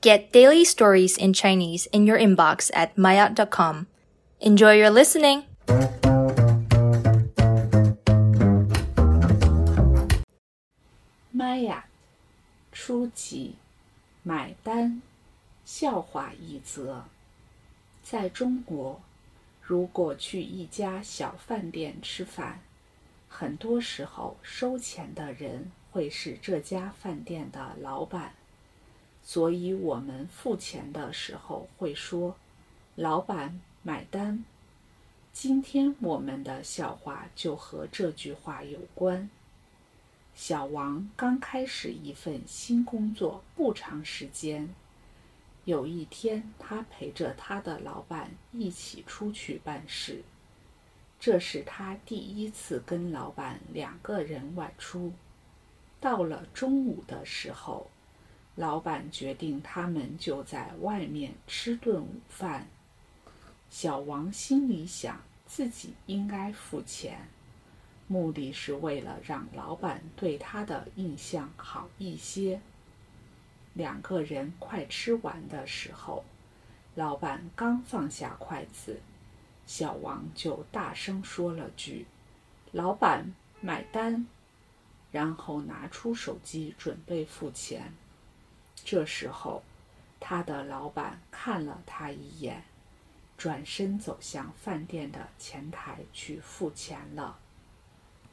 Get daily stories in Chinese in your inbox at maya.com. Enjoy your listening! 妈呀！初级买单笑话一则。在中国，如果去一家小饭店吃饭，很多时候收钱的人会是这家饭店的老板， 所以我们付钱的时候会说：“老板买单。”今天我们的笑话就和这句话有关。小王刚开始一份新工作不长时间，有一天他陪着他的老板一起出去办事，这是他第一次跟老板两个人外出。到了中午的时候，老板决定他们就在外面吃顿午饭。小王心里想，自己应该付钱，目的是为了让老板对他的印象好一些。两个人快吃完的时候，老板刚放下筷子，小王就大声说了句：“老板买单。”然后拿出手机准备付钱。这时候，他的老板看了他一眼。转身走向饭店的前台去付钱了。